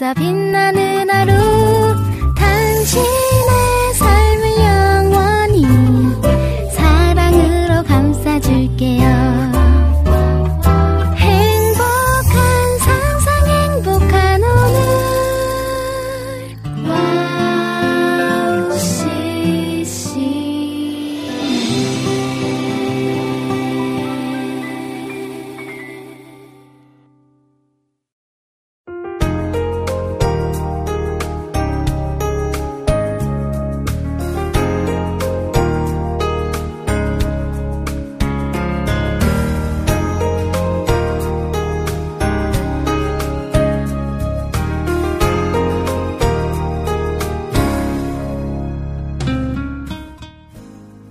있어 빛나는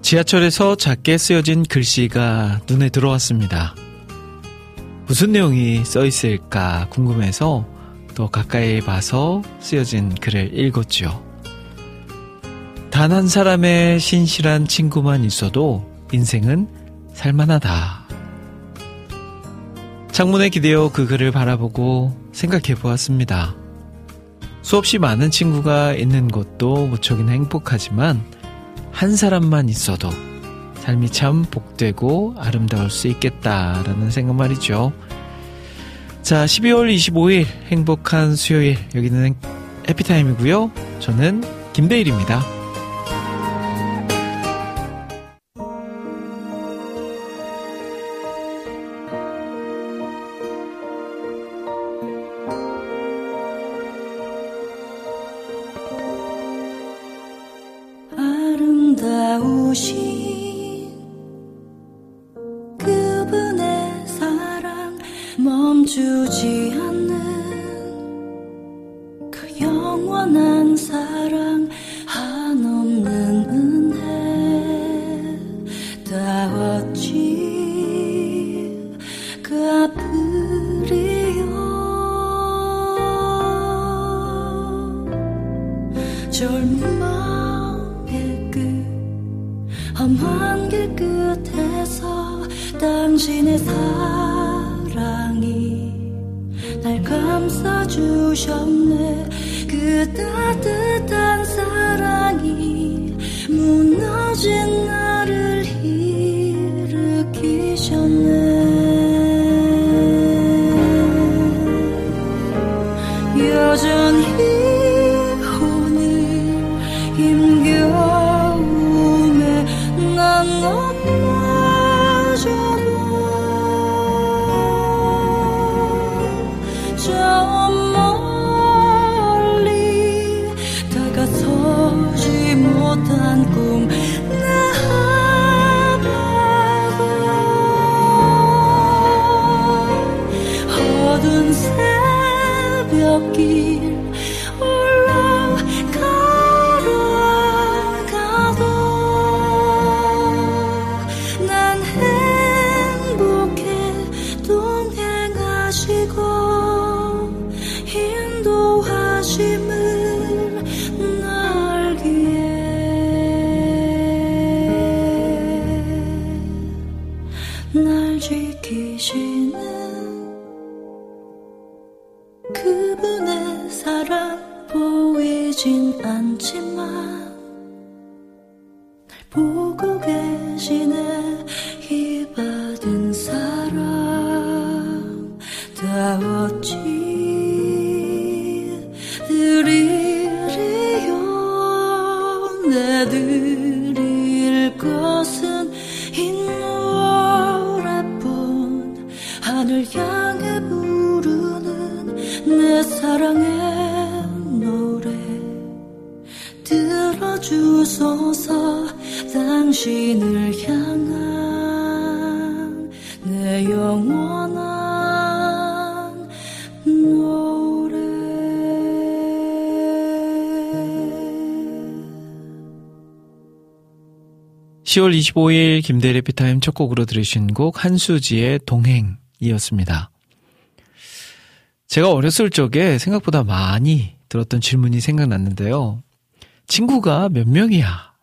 지하철에서 작게 쓰여진 글씨가 눈에 들어왔습니다. 무슨 내용이 써 있을까 궁금해서 또 가까이 봐서 쓰여진 글을 읽었죠. 단한 사람의 신실한 친구만 있어도 인생은 살만하다. 창문에 기대어 그 글을 바라보고 생각해 보았습니다. 수없이 많은 친구가 있는 것도 무척이나 행복하지만 한 사람만 있어도 삶이 참 복되고 아름다울 수 있겠다라는 생각 말이죠. 자, 12월 25일 행복한 수요일 여기는 해피타임이고요. 저는 김대일입니다. 10월 25일 김대리 피타임 첫 곡으로 들으신 곡 한수지의 동행이었습니다. 제가 어렸을 적에 생각보다 많이 들었던 질문이 생각났는데요. 친구가 몇 명이야?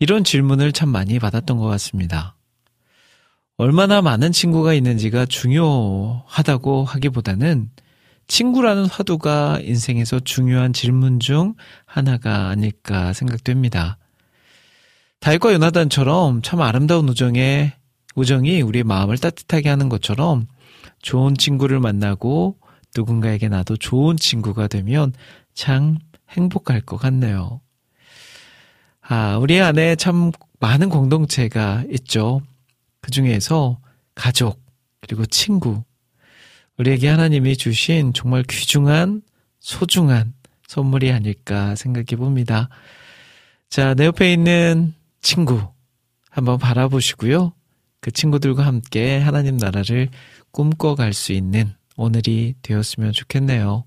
이런 질문을 참 많이 받았던 것 같습니다. 얼마나 많은 친구가 있는지가 중요하다고 하기보다는 친구라는 화두가 인생에서 중요한 질문 중 하나가 아닐까 생각됩니다. 다윗과 요나단처럼 참 아름다운 우정에 우정이 우리의 마음을 따뜻하게 하는 것처럼 좋은 친구를 만나고 누군가에게 나도 좋은 친구가 되면 참 행복할 것 같네요. 아, 우리 안에 참 많은 공동체가 있죠. 그 중에서 가족, 그리고 친구. 우리에게 하나님이 주신 정말 귀중한, 소중한 선물이 아닐까 생각해 봅니다. 자, 내 옆에 있는 친구 한번 바라보시고요. 그 친구들과 함께 하나님 나라를 꿈꿔갈 수 있는 오늘이 되었으면 좋겠네요.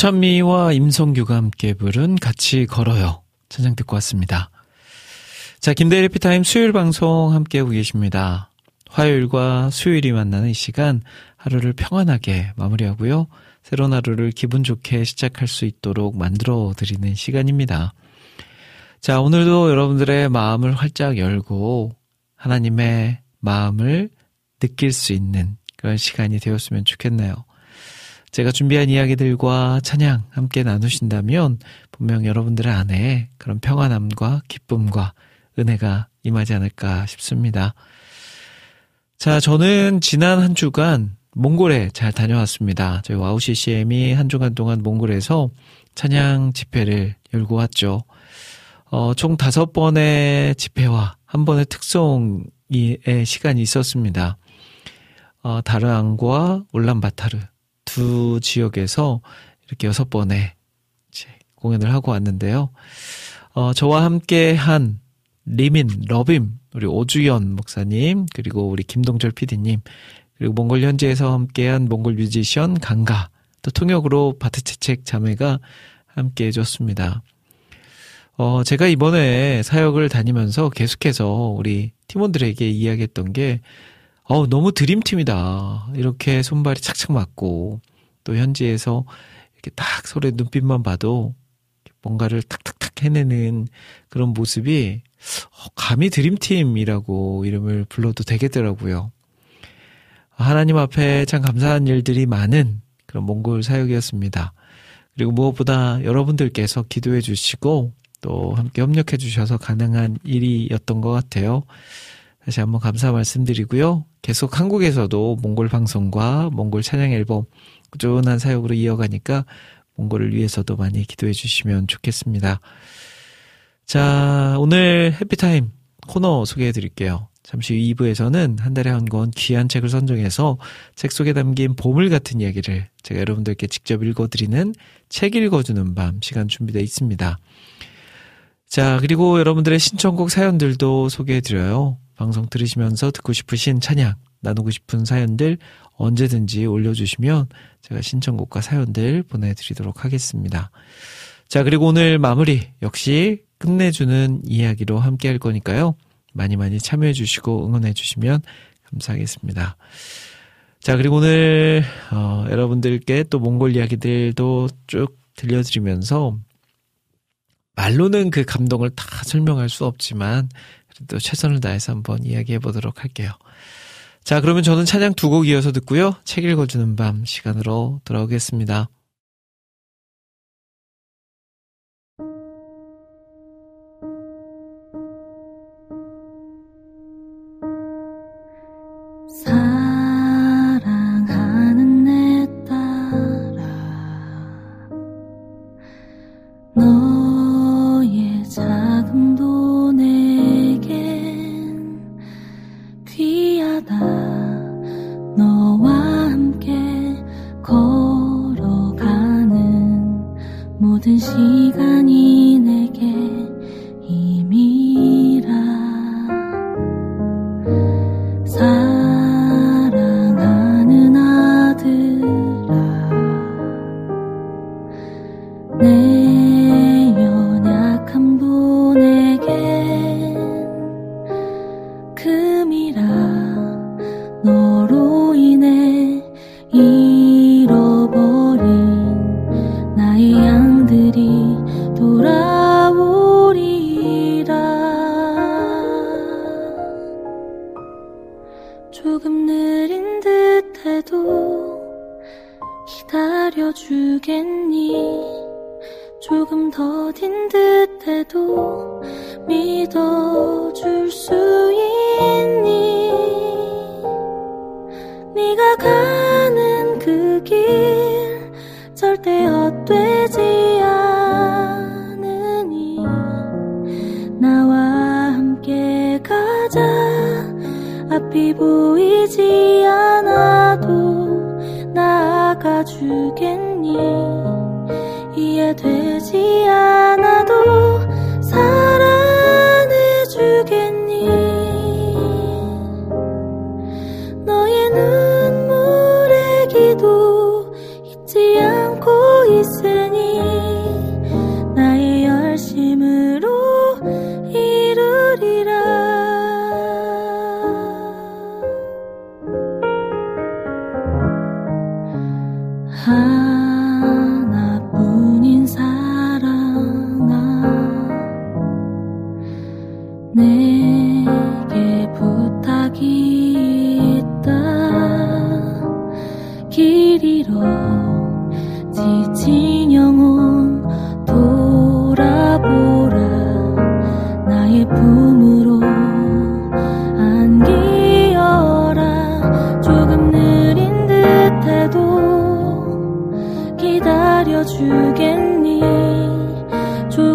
조찬미와 임성규가 함께 부른 같이 걸어요. 찬양 듣고 왔습니다. 자, 김대일 피타임 수요일 방송 함께하고 계십니다. 화요일과 수요일이 만나는 이 시간 하루를 평안하게 마무리하고요. 새로운 하루를 기분 좋게 시작할 수 있도록 만들어 드리는 시간입니다. 자, 오늘도 여러분들의 마음을 활짝 열고 하나님의 마음을 느낄 수 있는 그런 시간이 되었으면 좋겠네요. 제가 준비한 이야기들과 찬양 함께 나누신다면 분명 여러분들의 안에 그런 평안함과 기쁨과 은혜가 임하지 않을까 싶습니다. 자, 저는 지난 한 주간 몽골에 잘 다녀왔습니다. 저희 와우 CCM이 한 주간 동안 몽골에서 찬양 집회를 열고 왔죠. 어, 총 다섯 번의 집회와 한 번의 특송의 시간이 있었습니다. 어, 다르앙과 울란바타르 두 지역에서 이렇게 여섯 번의 공연을 하고 왔는데요. 어, 저와 함께 한 리민, 러빔, 우리 오주연 목사님, 그리고 우리 김동철 PD님, 그리고 몽골 현지에서 함께한 몽골 뮤지션 강가, 또 통역으로 바트채책 자매가 함께 해줬습니다. 어, 제가 이번에 사역을 다니면서 계속해서 우리 팀원들에게 이야기했던 게, 어, 너무 드림팀이다. 이렇게 손발이 착착 맞고, 또 현지에서 이렇게 딱 서로의 눈빛만 봐도 뭔가를 탁탁탁 해내는 그런 모습이 어, 감히 드림팀이라고 이름을 불러도 되겠더라고요. 하나님 앞에 참 감사한 일들이 많은 그런 몽골 사역이었습니다. 그리고 무엇보다 여러분들께서 기도해 주시고 또 함께 협력해 주셔서 가능한 일이었던 것 같아요. 다시 한번 감사 말씀드리고요. 계속 한국에서도 몽골 방송과 몽골 찬양 앨범 꾸준한 사역으로 이어가니까 몽골을 위해서도 많이 기도해 주시면 좋겠습니다. 자, 오늘 해피타임 코너 소개해 드릴게요. 잠시 후 2부에서는 한 달에 한 권 귀한 책을 선정해서 책 속에 담긴 보물 같은 이야기를 제가 여러분들께 직접 읽어드리는 책 읽어주는 밤 시간 준비되어 있습니다. 자, 그리고 여러분들의 신청곡 사연들도 소개해드려요. 방송 들으시면서 듣고 싶으신 찬양, 나누고 싶은 사연들 언제든지 올려주시면 제가 신청곡과 사연들 보내드리도록 하겠습니다. 자, 그리고 오늘 마무리 역시 끝내주는 이야기로 함께 할 거니까요. 많이 많이 참여해 주시고 응원해 주시면 감사하겠습니다. 자, 그리고 오늘, 어, 여러분들께 또 몽골 이야기들도 쭉 들려드리면서 말로는 그 감동을 다 설명할 수 없지만 그래도 최선을 다해서 한번 이야기해 보도록 할게요. 자, 그러면 저는 찬양 두 곡 이어서 듣고요. 책 읽어주는 밤 시간으로 돌아오겠습니다.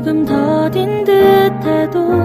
조금 더딘 듯해도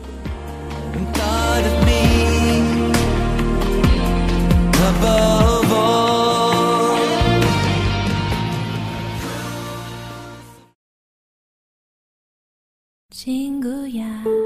친구야,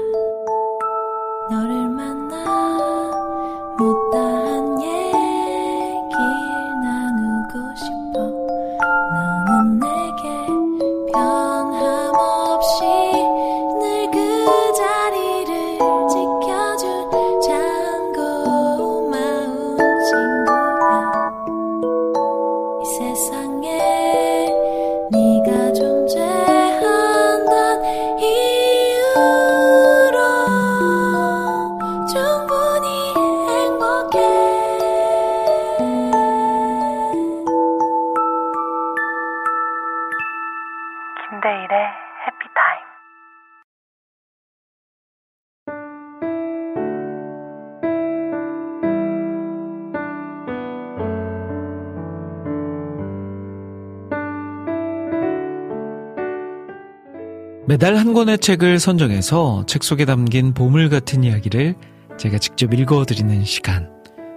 매달 한 권의 책을 선정해서 책 속에 담긴 보물 같은 이야기를 제가 직접 읽어드리는 시간.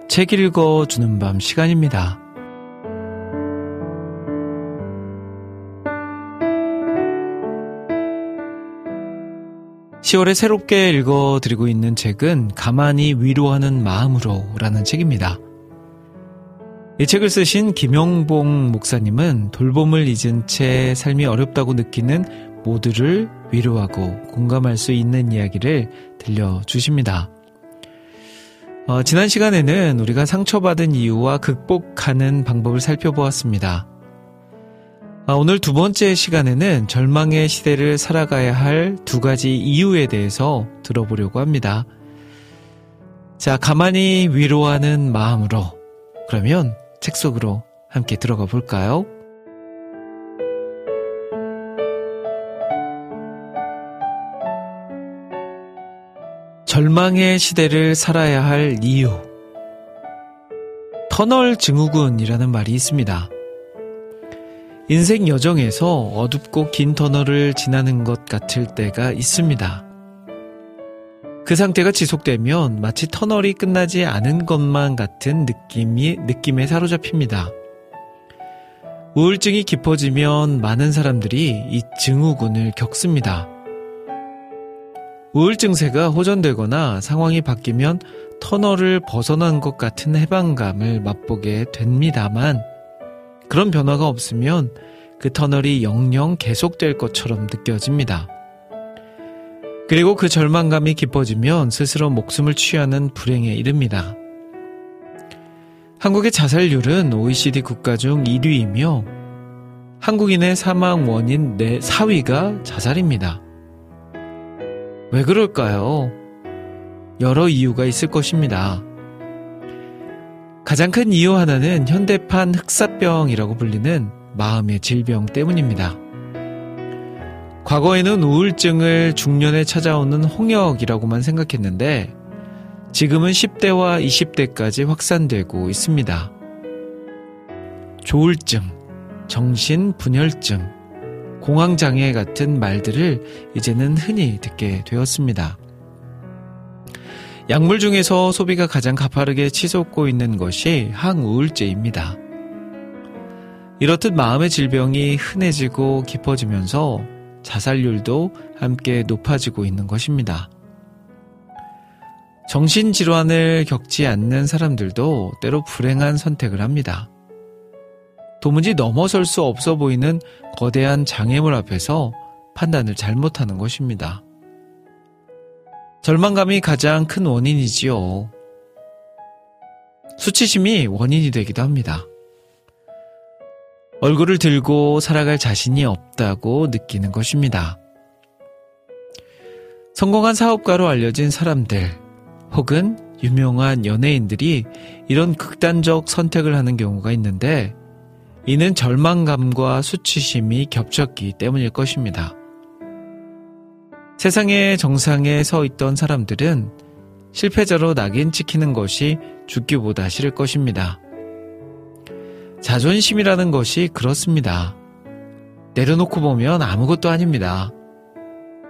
책 읽어주는 밤 시간입니다. 10월에 새롭게 읽어드리고 있는 책은 가만히 위로하는 마음으로 라는 책입니다. 이 책을 쓰신 김영봉 목사님은 돌봄을 잊은 채 삶이 어렵다고 느끼는 모두를 위로하고 공감할 수 있는 이야기를 들려주십니다. 어, 지난 시간에는 우리가 상처받은 이유와 극복하는 방법을 살펴보았습니다. 아, 오늘 두 번째 시간에는 절망의 시대를 살아가야 할 두 가지 이유에 대해서 들어보려고 합니다. 자, 가만히 위로하는 마음으로 그러면 책 속으로 함께 들어가 볼까요? 절망의 시대를 살아야 할 이유. 터널 증후군이라는 말이 있습니다. 인생 여정에서 어둡고 긴 터널을 지나는 것 같을 때가 있습니다. 그 상태가 지속되면 마치 터널이 끝나지 않은 것만 같은 느낌이, 느낌에 사로잡힙니다. 우울증이 깊어지면 많은 사람들이 이 증후군을 겪습니다. 우울증세가 호전되거나 상황이 바뀌면 터널을 벗어난 것 같은 해방감을 맛보게 됩니다만 그런 변화가 없으면 그 터널이 영영 계속될 것처럼 느껴집니다. 그리고 그 절망감이 깊어지면 스스로 목숨을 취하는 불행에 이릅니다. 한국의 자살률은 OECD 국가 중 1위이며 한국인의 사망 원인 4위가 자살입니다. 왜 그럴까요? 여러 이유가 있을 것입니다. 가장 큰 이유 하나는 현대판 흑사병이라고 불리는 마음의 질병 때문입니다. 과거에는 우울증을 중년에 찾아오는 홍역이라고만 생각했는데 지금은 10대와 20대까지 확산되고 있습니다. 조울증, 정신분열증, 공황장애 같은 말들을 이제는 흔히 듣게 되었습니다. 약물 중에서 소비가 가장 가파르게 치솟고 있는 것이 항우울제입니다. 이렇듯 마음의 질병이 흔해지고 깊어지면서 자살률도 함께 높아지고 있는 것입니다. 정신질환을 겪지 않는 사람들도 때로 불행한 선택을 합니다. 도무지 넘어설 수 없어 보이는 거대한 장애물 앞에서 판단을 잘못하는 것입니다. 절망감이 가장 큰 원인이지요. 수치심이 원인이 되기도 합니다. 얼굴을 들고 살아갈 자신이 없다고 느끼는 것입니다. 성공한 사업가로 알려진 사람들 혹은 유명한 연예인들이 이런 극단적 선택을 하는 경우가 있는데 이는 절망감과 수치심이 겹쳤기 때문일 것입니다. 세상의 정상에 서 있던 사람들은 실패자로 낙인 찍히는 것이 죽기보다 싫을 것입니다. 자존심이라는 것이 그렇습니다. 내려놓고 보면 아무것도 아닙니다.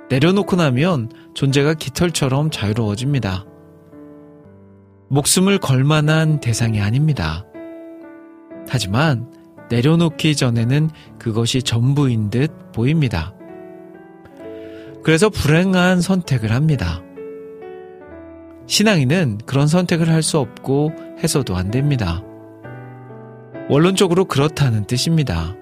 내려놓고 나면 존재가 깃털처럼 자유로워집니다. 목숨을 걸 만한 대상이 아닙니다. 하지만 내려놓기 전에는 그것이 전부인 듯 보입니다. 그래서 불행한 선택을 합니다. 신앙인은 그런 선택을 할 수 없고 해서도 안 됩니다. 원론적으로 그렇다는 뜻입니다.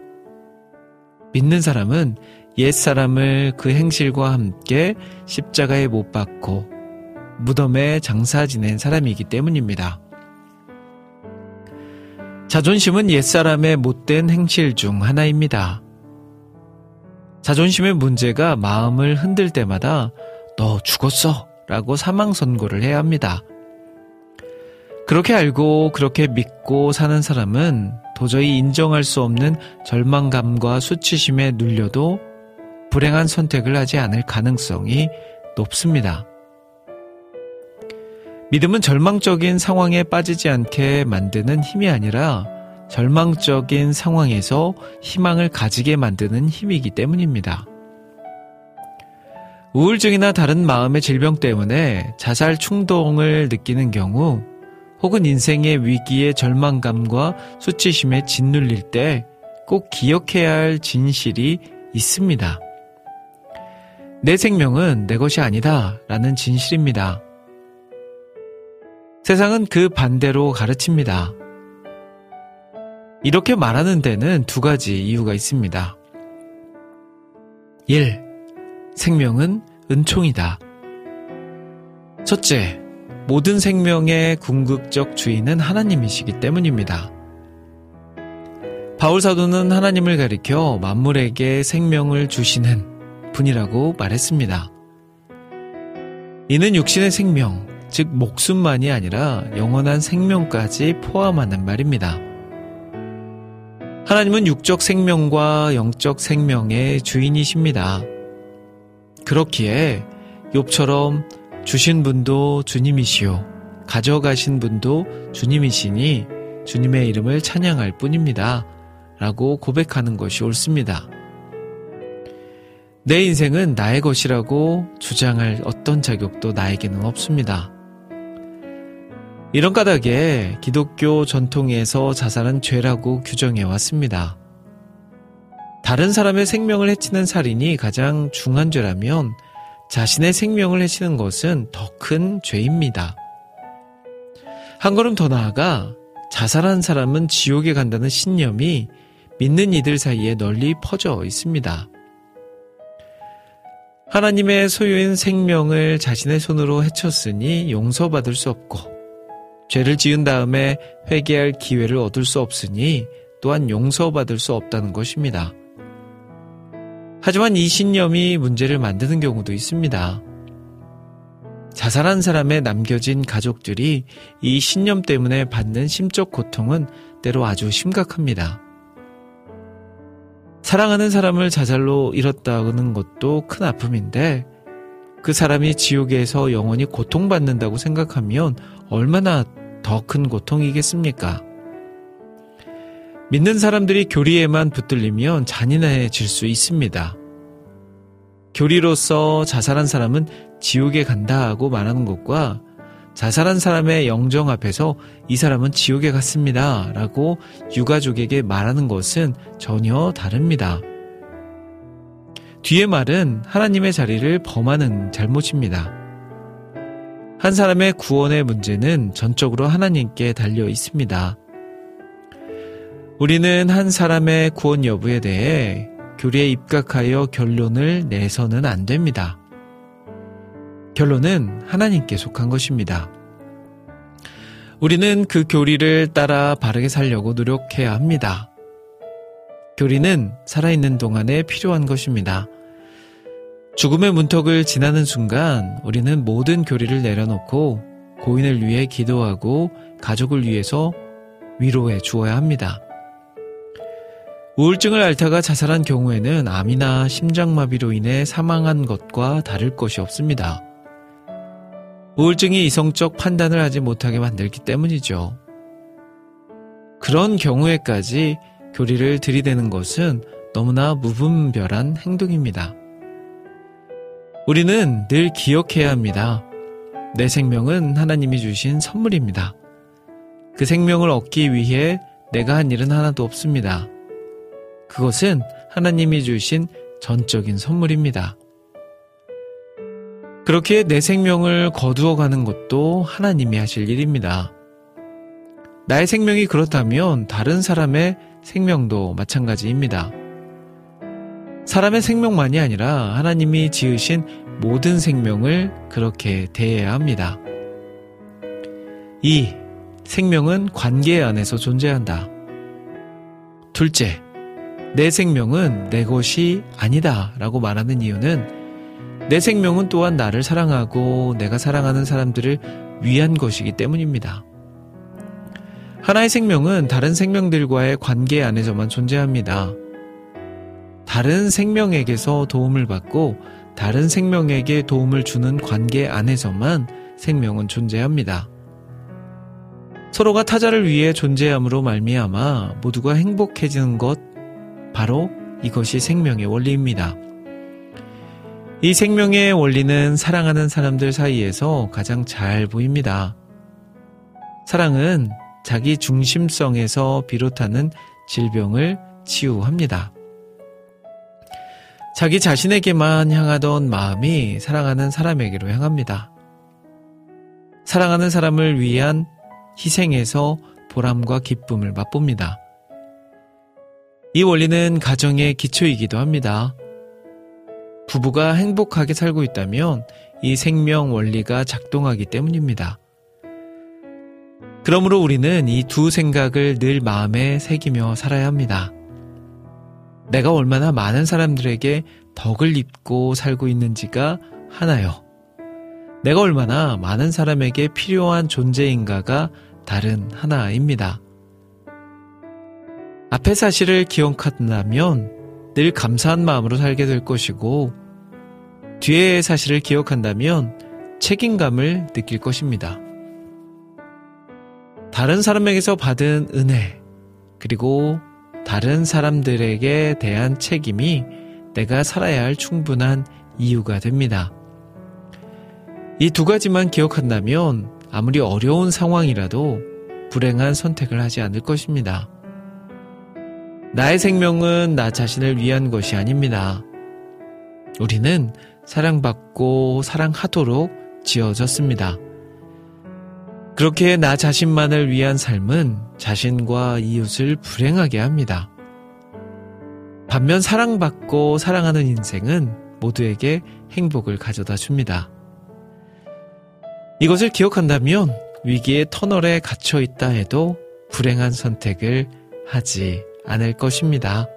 믿는 사람은 옛사람을 그 행실과 함께 십자가에 못 박고 무덤에 장사 지낸 사람이기 때문입니다. 자존심은 옛사람의 못된 행실 중 하나입니다. 자존심의 문제가 마음을 흔들 때마다 너 죽었어 라고 사망 선고를 해야 합니다. 그렇게 알고 그렇게 믿고 사는 사람은 도저히 인정할 수 없는 절망감과 수치심에 눌려도 불행한 선택을 하지 않을 가능성이 높습니다. 믿음은 절망적인 상황에 빠지지 않게 만드는 힘이 아니라 절망적인 상황에서 희망을 가지게 만드는 힘이기 때문입니다. 우울증이나 다른 마음의 질병 때문에 자살 충동을 느끼는 경우 혹은 인생의 위기의 절망감과 수치심에 짓눌릴 때 꼭 기억해야 할 진실이 있습니다. 내 생명은 내 것이 아니다 라는 진실입니다. 세상은 그 반대로 가르칩니다. 이렇게 말하는 데는 두 가지 이유가 있습니다. 1. 생명은 은총이다. 첫째, 모든 생명의 궁극적 주인은 하나님이시기 때문입니다. 바울 사도는 하나님을 가리켜 만물에게 생명을 주시는 분이라고 말했습니다. 이는 육신의 생명, 즉 목숨만이 아니라 영원한 생명까지 포함하는 말입니다. 하나님은 육적 생명과 영적 생명의 주인이십니다. 그렇기에 욥처럼 주신 분도 주님이시요 가져가신 분도 주님이시니 주님의 이름을 찬양할 뿐입니다. 라고 고백하는 것이 옳습니다. 내 인생은 나의 것이라고 주장할 어떤 자격도 나에게는 없습니다. 이런 까닭에 기독교 전통에서 자살은 죄라고 규정해 왔습니다. 다른 사람의 생명을 해치는 살인이 가장 중한 죄라면 자신의 생명을 해치는 것은 더 큰 죄입니다. 한 걸음 더 나아가 자살한 사람은 지옥에 간다는 신념이 믿는 이들 사이에 널리 퍼져 있습니다. 하나님의 소유인 생명을 자신의 손으로 해쳤으니 용서받을 수 없고, 죄를 지은 다음에 회개할 기회를 얻을 수 없으니 또한 용서받을 수 없다는 것입니다. 하지만 이 신념이 문제를 만드는 경우도 있습니다. 자살한 사람의 남겨진 가족들이 이 신념 때문에 받는 심적 고통은 때로 아주 심각합니다. 사랑하는 사람을 자살로 잃었다는 것도 큰 아픔인데 그 사람이 지옥에서 영원히 고통받는다고 생각하면 얼마나 더 큰 고통이겠습니까? 믿는 사람들이 교리에만 붙들리면 잔인해질 수 있습니다. 교리로서 자살한 사람은 지옥에 간다 고 말하는 것과 자살한 사람의 영정 앞에서 이 사람은 지옥에 갔습니다. 라고 유가족에게 말하는 것은 전혀 다릅니다. 뒤의 말은 하나님의 자리를 범하는 잘못입니다. 한 사람의 구원의 문제는 전적으로 하나님께 달려 있습니다. 우리는 한 사람의 구원 여부에 대해 교리에 입각하여 결론을 내서는 안 됩니다. 결론은 하나님께 속한 것입니다. 우리는 그 교리를 따라 바르게 살려고 노력해야 합니다. 교리는 살아있는 동안에 필요한 것입니다. 죽음의 문턱을 지나는 순간 우리는 모든 교리를 내려놓고 고인을 위해 기도하고 가족을 위해서 위로해 주어야 합니다. 우울증을 앓다가 자살한 경우에는 암이나 심장마비로 인해 사망한 것과 다를 것이 없습니다. 우울증이 이성적 판단을 하지 못하게 만들기 때문이죠. 그런 경우에까지 교리를 들이대는 것은 너무나 무분별한 행동입니다. 우리는 늘 기억해야 합니다. 내 생명은 하나님이 주신 선물입니다. 그 생명을 얻기 위해 내가 한 일은 하나도 없습니다. 그것은 하나님이 주신 전적인 선물입니다. 그렇게 내 생명을 거두어 가는 것도 하나님이 하실 일입니다. 나의 생명이 그렇다면 다른 사람의 생명도 마찬가지입니다. 사람의 생명만이 아니라 하나님이 지으신 모든 생명을 그렇게 대해야 합니다. 이 생명은 관계 안에서 존재한다. 둘째, 내 생명은 내 것이 아니다 라고 말하는 이유는 내 생명은 또한 나를 사랑하고 내가 사랑하는 사람들을 위한 것이기 때문입니다. 하나의 생명은 다른 생명들과의 관계 안에서만 존재합니다. 다른 생명에게서 도움을 받고 다른 생명에게 도움을 주는 관계 안에서만 생명은 존재합니다. 서로가 타자를 위해 존재함으로 말미암아 모두가 행복해지는 것 바로 이것이 생명의 원리입니다. 이 생명의 원리는 사랑하는 사람들 사이에서 가장 잘 보입니다. 사랑은 자기 중심성에서 비롯하는 질병을 치유합니다. 자기 자신에게만 향하던 마음이 사랑하는 사람에게로 향합니다. 사랑하는 사람을 위한 희생에서 보람과 기쁨을 맛봅니다. 이 원리는 가정의 기초이기도 합니다. 부부가 행복하게 살고 있다면 이 생명 원리가 작동하기 때문입니다. 그러므로 우리는 이 두 생각을 늘 마음에 새기며 살아야 합니다. 내가 얼마나 많은 사람들에게 덕을 입고 살고 있는지가 하나요. 내가 얼마나 많은 사람에게 필요한 존재인가가 다른 하나입니다. 앞의 사실을 기억한다면 늘 감사한 마음으로 살게 될 것이고 뒤의 사실을 기억한다면 책임감을 느낄 것입니다. 다른 사람에게서 받은 은혜, 그리고 다른 사람들에게 대한 책임이 내가 살아야 할 충분한 이유가 됩니다. 이 두 가지만 기억한다면 아무리 어려운 상황이라도 불행한 선택을 하지 않을 것입니다. 나의 생명은 나 자신을 위한 것이 아닙니다. 우리는 사랑받고 사랑하도록 지어졌습니다. 그렇게 나 자신만을 위한 삶은 자신과 이웃을 불행하게 합니다. 반면 사랑받고 사랑하는 인생은 모두에게 행복을 가져다 줍니다. 이것을 기억한다면 위기의 터널에 갇혀 있다 해도 불행한 선택을 하지 않을 것입니다.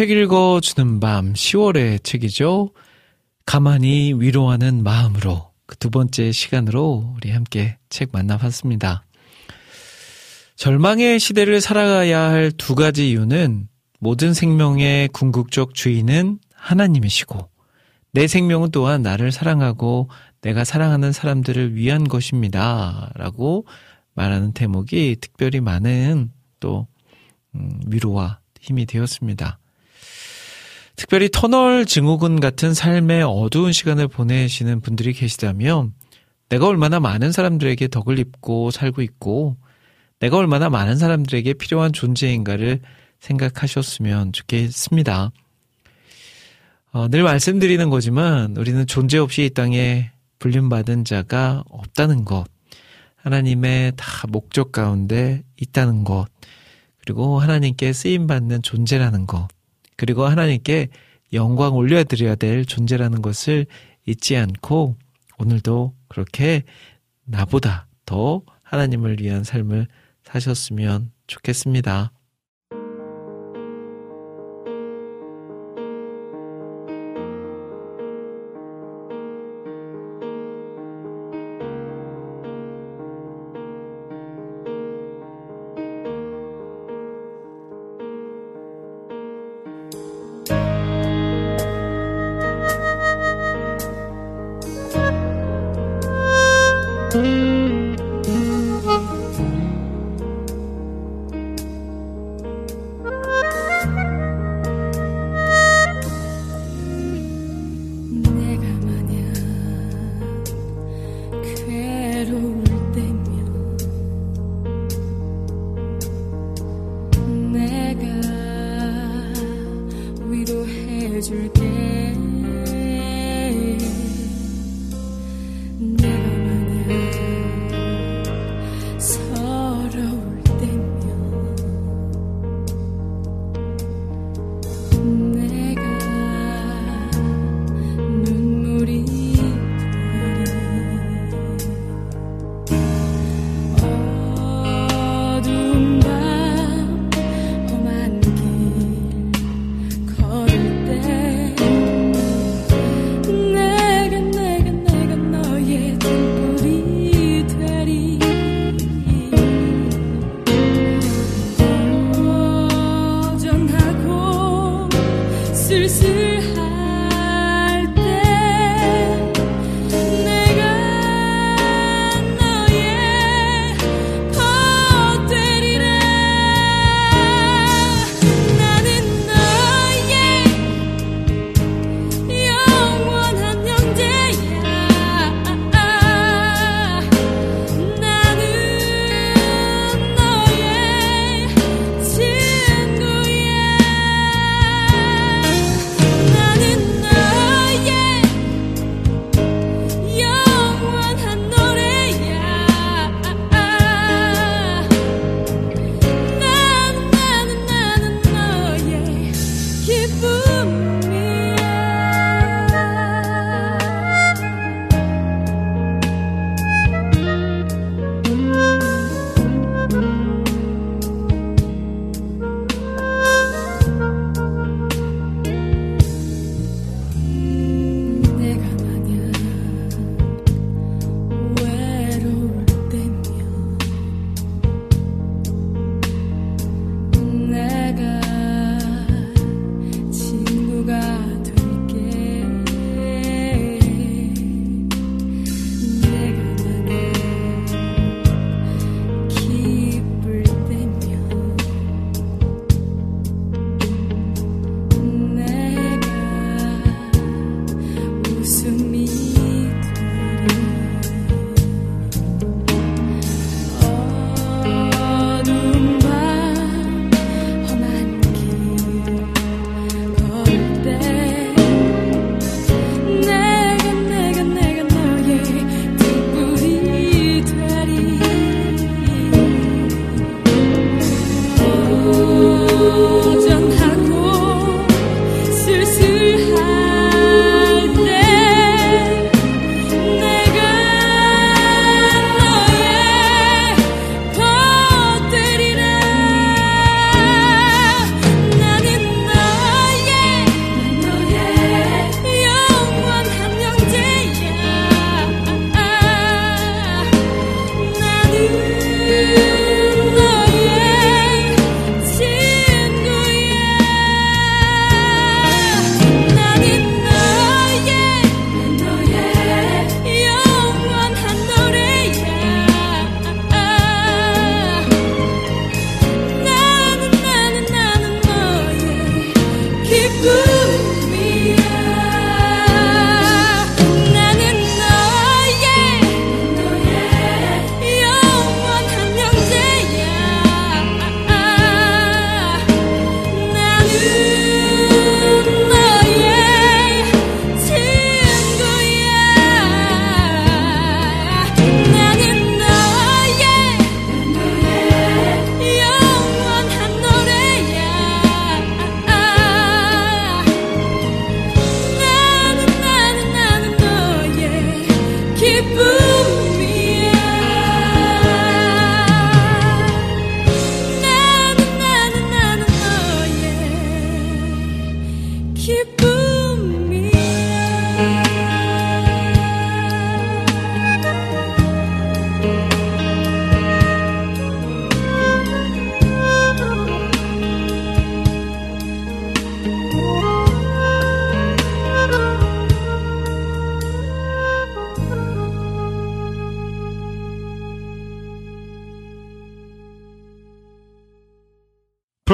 책 읽어주는 밤 10월의 책이죠. 가만히 위로하는 마음으로 그 두 번째 시간으로 우리 함께 책 만나봤습니다. 절망의 시대를 살아가야 할 두 가지 이유는 모든 생명의 궁극적 주인은 하나님이시고 내 생명은 또한 나를 사랑하고 내가 사랑하는 사람들을 위한 것입니다. 라고 말하는 대목이 특별히 많은 또 음, 위로와 힘이 되었습니다. 특별히 터널 증후군 같은 삶의 어두운 시간을 보내시는 분들이 계시다면 내가 얼마나 많은 사람들에게 덕을 입고 살고 있고 내가 얼마나 많은 사람들에게 필요한 존재인가를 생각하셨으면 좋겠습니다. 어, 늘 말씀드리는 거지만 우리는 존재 없이 이 땅에 불림받은 자가 없다는 것, 하나님의 다 목적 가운데 있다는 것, 그리고 하나님께 쓰임받는 존재라는 것, 그리고 하나님께 영광 올려드려야 될 존재라는 것을 잊지 않고 오늘도 그렇게 나보다 더 하나님을 위한 삶을 사셨으면 좋겠습니다.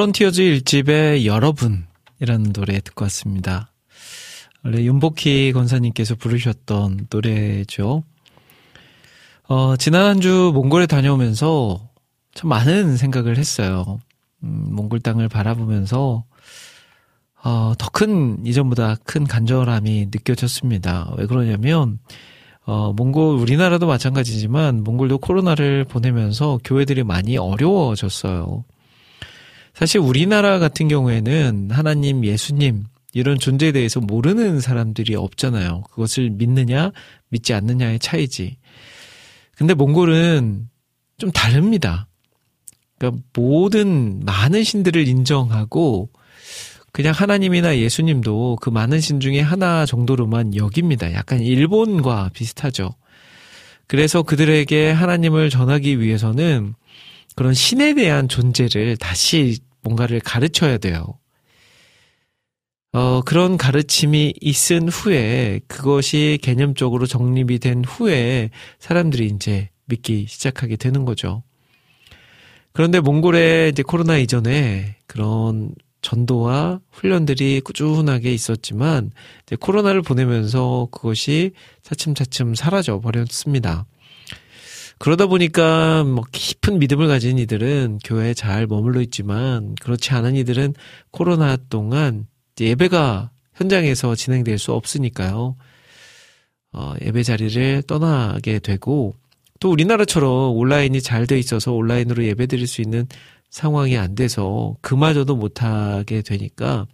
프론티어즈 1집의 여러분이라는 노래 듣고 왔습니다. 원래 윤복희 권사님께서 부르셨던 노래죠. 어, 지난 한주 몽골에 다녀오면서 참 많은 생각을 했어요. 음, 몽골 땅을 바라보면서 어, 더 큰 이전보다 큰 간절함이 느껴졌습니다. 왜 그러냐면 어, 몽골 우리나라도 마찬가지지만 몽골도 코로나를 보내면서 교회들이 많이 어려워졌어요. 사실 우리나라 같은 경우에는 하나님, 예수님 이런 존재에 대해서 모르는 사람들이 없잖아요. 그것을 믿느냐, 믿지 않느냐의 차이지. 근데 몽골은 좀 다릅니다. 그러니까 모든 많은 신들을 인정하고 그냥 하나님이나 예수님도 그 많은 신 중에 하나 정도로만 여깁니다. 약간 일본과 비슷하죠. 그래서 그들에게 하나님을 전하기 위해서는 그런 신에 대한 존재를 다시 뭔가를 가르쳐야 돼요. 어, 그런 가르침이 있은 후에 그것이 개념적으로 정립이 된 후에 사람들이 이제 믿기 시작하게 되는 거죠. 그런데 몽골에 이제 코로나 이전에 그런 전도와 훈련들이 꾸준하게 있었지만 이제 코로나를 보내면서 그것이 차츰차츰 사라져 버렸습니다. 그러다 보니까 뭐 깊은 믿음을 가진 이들은 교회에 잘 머물러 있지만 그렇지 않은 이들은 코로나 동안 예배가 현장에서 진행될 수 없으니까요. 어, 예배 자리를 떠나게 되고 또 우리나라처럼 온라인이 잘 돼 있어서 온라인으로 예배 드릴 수 있는 상황이 안 돼서 그마저도 못하게 되니까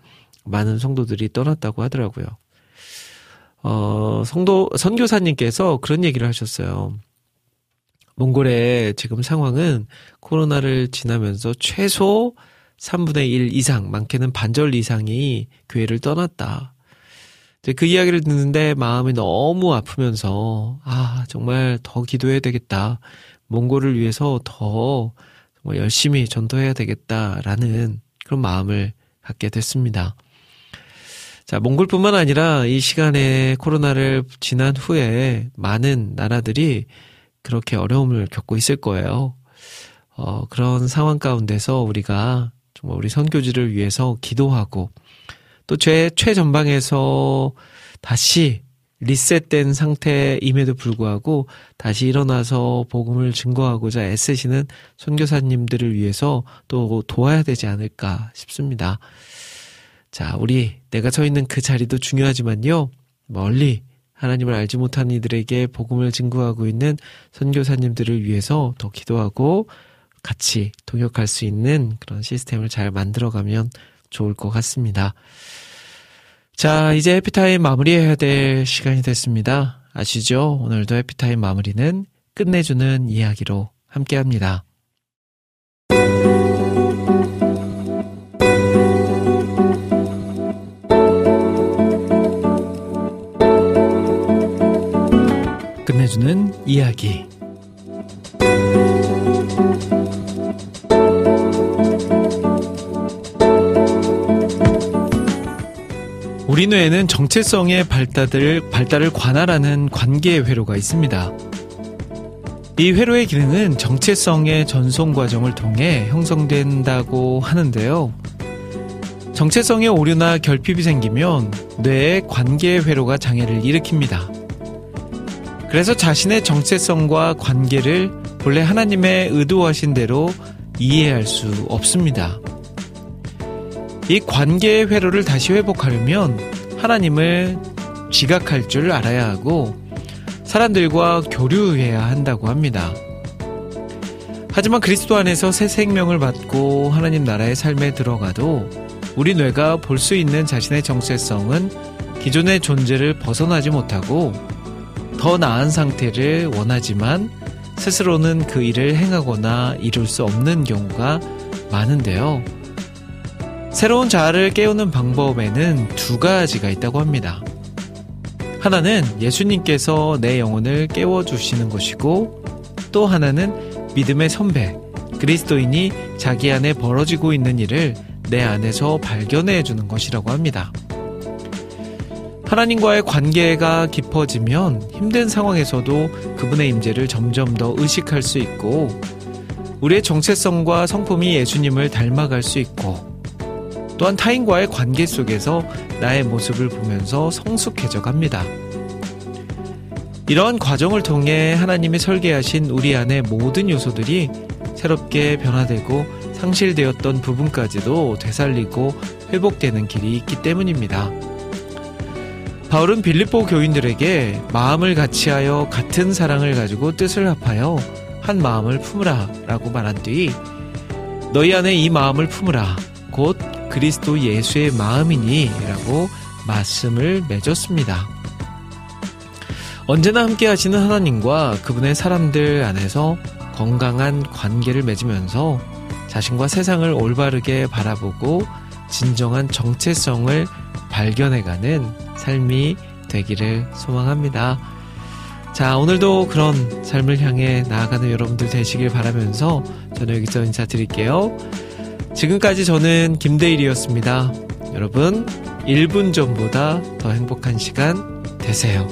많은 성도들이 떠났다고 하더라고요. 어, 성도, 선교사님께서 그런 얘기를 하셨어요. 몽골의 지금 상황은 코로나를 지나면서 최소 3분의 1 이상, 많게는 반절 이상이 교회를 떠났다. 그 이야기를 듣는데 마음이 너무 아프면서, 아, 정말 더 기도해야 되겠다. 몽골을 위해서 더 정말 열심히 전도해야 되겠다라는 그런 마음을 갖게 됐습니다. 자, 몽골뿐만 아니라 이 시간에 코로나를 지난 후에 많은 나라들이 그렇게 어려움을 겪고 있을 거예요. 어, 그런 상황 가운데서 우리가 정말 우리 선교지를 위해서 기도하고 또 죄 최전방에서 다시 리셋된 상태임에도 불구하고 다시 일어나서 복음을 증거하고자 애쓰시는 선교사님들을 위해서 또 도와야 되지 않을까 싶습니다. 자, 우리 내가 서 있는 그 자리도 중요하지만요. 멀리 하나님을 알지 못하는 이들에게 복음을 증거하고 있는 선교사님들을 위해서 더 기도하고 같이 동역할 수 있는 그런 시스템을 잘 만들어가면 좋을 것 같습니다. 자, 이제 해피타임 마무리해야 될 시간이 됐습니다. 아시죠? 오늘도 해피타임 마무리는 끝내주는 이야기로 함께 합니다. 끝내주는 이야기. 우리 뇌에는 정체성의 발달을, 발달을 관할하는 관계 회로가 있습니다. 이 회로의 기능은 정체성의 전송 과정을 통해 형성된다고 하는데요. 정체성의 오류나 결핍이 생기면 뇌의 관계 회로가 장애를 일으킵니다. 그래서 자신의 정체성과 관계를 본래 하나님의 의도하신 대로 이해할 수 없습니다. 이 관계의 회로를 다시 회복하려면 하나님을 지각할 줄 알아야 하고 사람들과 교류해야 한다고 합니다. 하지만 그리스도 안에서 새 생명을 받고 하나님 나라의 삶에 들어가도 우리 뇌가 볼 수 있는 자신의 정체성은 기존의 존재를 벗어나지 못하고 더 나은 상태를 원하지만 스스로는 그 일을 행하거나 이룰 수 없는 경우가 많은데요. 새로운 자아를 깨우는 방법에는 두 가지가 있다고 합니다. 하나는 예수님께서 내 영혼을 깨워주시는 것이고 또 하나는 믿음의 선배, 그리스도인이 자기 안에 벌어지고 있는 일을 내 안에서 발견해 주는 것이라고 합니다. 하나님과의 관계가 깊어지면 힘든 상황에서도 그분의 임재를 점점 더 의식할 수 있고 우리의 정체성과 성품이 예수님을 닮아갈 수 있고 또한 타인과의 관계 속에서 나의 모습을 보면서 성숙해져 갑니다. 이러한 과정을 통해 하나님이 설계하신 우리 안의 모든 요소들이 새롭게 변화되고 상실되었던 부분까지도 되살리고 회복되는 길이 있기 때문입니다. 바울은 빌립보 교인들에게 마음을 같이하여 같은 사랑을 가지고 뜻을 합하여 한 마음을 품으라 라고 말한 뒤 너희 안에 이 마음을 품으라 곧 그리스도 예수의 마음이니 라고 말씀을 맺었습니다. 언제나 함께 하시는 하나님과 그분의 사람들 안에서 건강한 관계를 맺으면서 자신과 세상을 올바르게 바라보고 진정한 정체성을 발견해가는 삶이 되기를 소망합니다. 자, 오늘도 그런 삶을 향해 나아가는 여러분들 되시길 바라면서 저는 여기서 인사드릴게요. 지금까지 저는 김대일이었습니다. 여러분, 1분 전보다 더 행복한 시간 되세요.